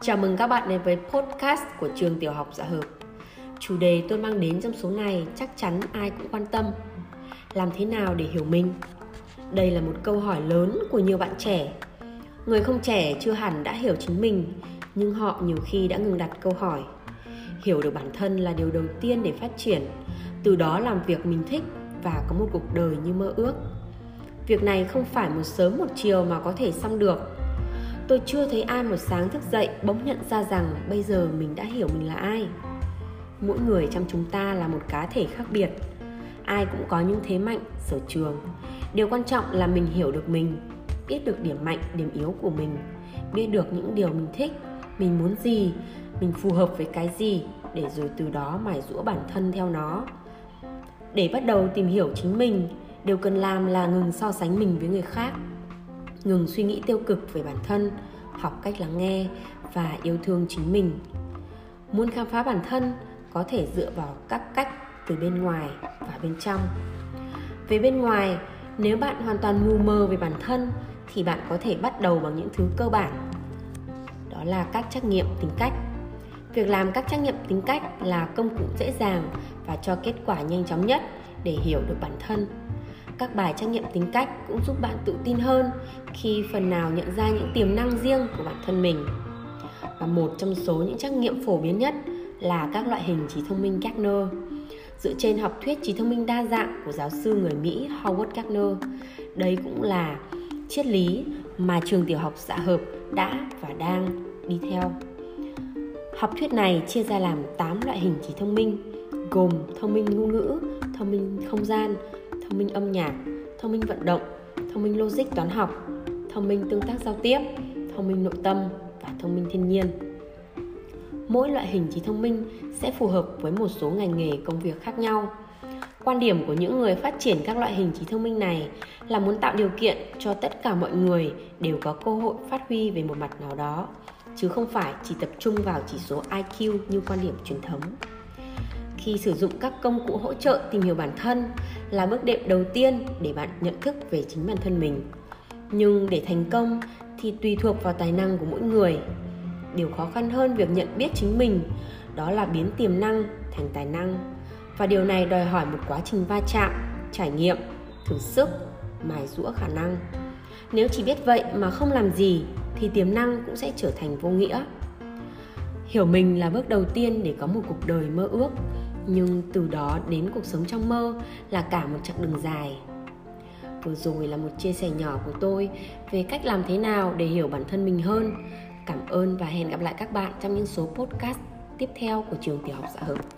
Chào mừng các bạn đến với podcast của trường tiểu học dạ hợp. Chủ đề tôi mang đến trong số này chắc chắn ai cũng quan tâm. Làm thế nào để hiểu mình? Đây là một câu hỏi lớn của nhiều bạn trẻ. Người không trẻ chưa hẳn đã hiểu chính mình, nhưng họ nhiều khi đã ngừng đặt câu hỏi. Hiểu được bản thân là điều đầu tiên để phát triển, từ đó làm việc mình thích và có một cuộc đời như mơ ước. Việc này không phải một sớm một chiều mà có thể xong được tôi chưa thấy ai một sáng thức dậy bỗng nhận ra rằng bây giờ mình đã hiểu mình là ai. Mỗi người trong chúng ta là một cá thể khác biệt. Ai cũng có những thế mạnh, sở trường. Điều quan trọng là mình hiểu được mình, biết được điểm mạnh, điểm yếu của mình, biết được những điều mình thích, mình muốn gì, mình phù hợp với cái gì để rồi từ đó mài rũa bản thân theo nó. Để bắt đầu tìm hiểu chính mình, điều cần làm là ngừng so sánh mình với người khác ngừng suy nghĩ tiêu cực về bản thân, học cách lắng nghe và yêu thương chính mình. Muốn khám phá bản thân, có thể dựa vào các cách từ bên ngoài và bên trong. Về bên ngoài, nếu bạn hoàn toàn mù mờ về bản thân, thì bạn có thể bắt đầu bằng những thứ cơ bản. Đó là các trắc nghiệm tính cách. Việc làm các trắc nghiệm tính cách là công cụ dễ dàng và cho kết quả nhanh chóng nhất để hiểu được bản thân các bài trắc nghiệm tính cách cũng giúp bạn tự tin hơn khi phần nào nhận ra những tiềm năng riêng của bản thân mình và một trong số những trắc nghiệm phổ biến nhất là các loại hình trí thông minh Gardner dựa trên học thuyết trí thông minh đa dạng của giáo sư người Mỹ Howard Gardner. Đây cũng là triết lý mà trường tiểu học xã hợp đã và đang đi theo. Học thuyết này chia ra làm 8 loại hình trí thông minh, gồm thông minh ngôn ngữ, thông minh không gian, thông minh âm nhạc, thông minh vận động, thông minh logic toán học, thông minh tương tác giao tiếp, thông minh nội tâm và thông minh thiên nhiên. Mỗi loại hình trí thông minh sẽ phù hợp với một số ngành nghề công việc khác nhau. Quan điểm của những người phát triển các loại hình trí thông minh này là muốn tạo điều kiện cho tất cả mọi người đều có cơ hội phát huy về một mặt nào đó, chứ không phải chỉ tập trung vào chỉ số IQ như quan điểm truyền thống khi sử dụng các công cụ hỗ trợ tìm hiểu bản thân là bước đệm đầu tiên để bạn nhận thức về chính bản thân mình. Nhưng để thành công thì tùy thuộc vào tài năng của mỗi người. Điều khó khăn hơn việc nhận biết chính mình, đó là biến tiềm năng thành tài năng. Và điều này đòi hỏi một quá trình va chạm, trải nghiệm, thử sức, mài rũa khả năng. Nếu chỉ biết vậy mà không làm gì thì tiềm năng cũng sẽ trở thành vô nghĩa. Hiểu mình là bước đầu tiên để có một cuộc đời mơ ước nhưng từ đó đến cuộc sống trong mơ là cả một chặng đường dài. Vừa rồi là một chia sẻ nhỏ của tôi về cách làm thế nào để hiểu bản thân mình hơn. Cảm ơn và hẹn gặp lại các bạn trong những số podcast tiếp theo của trường tiểu học dạ xã hợp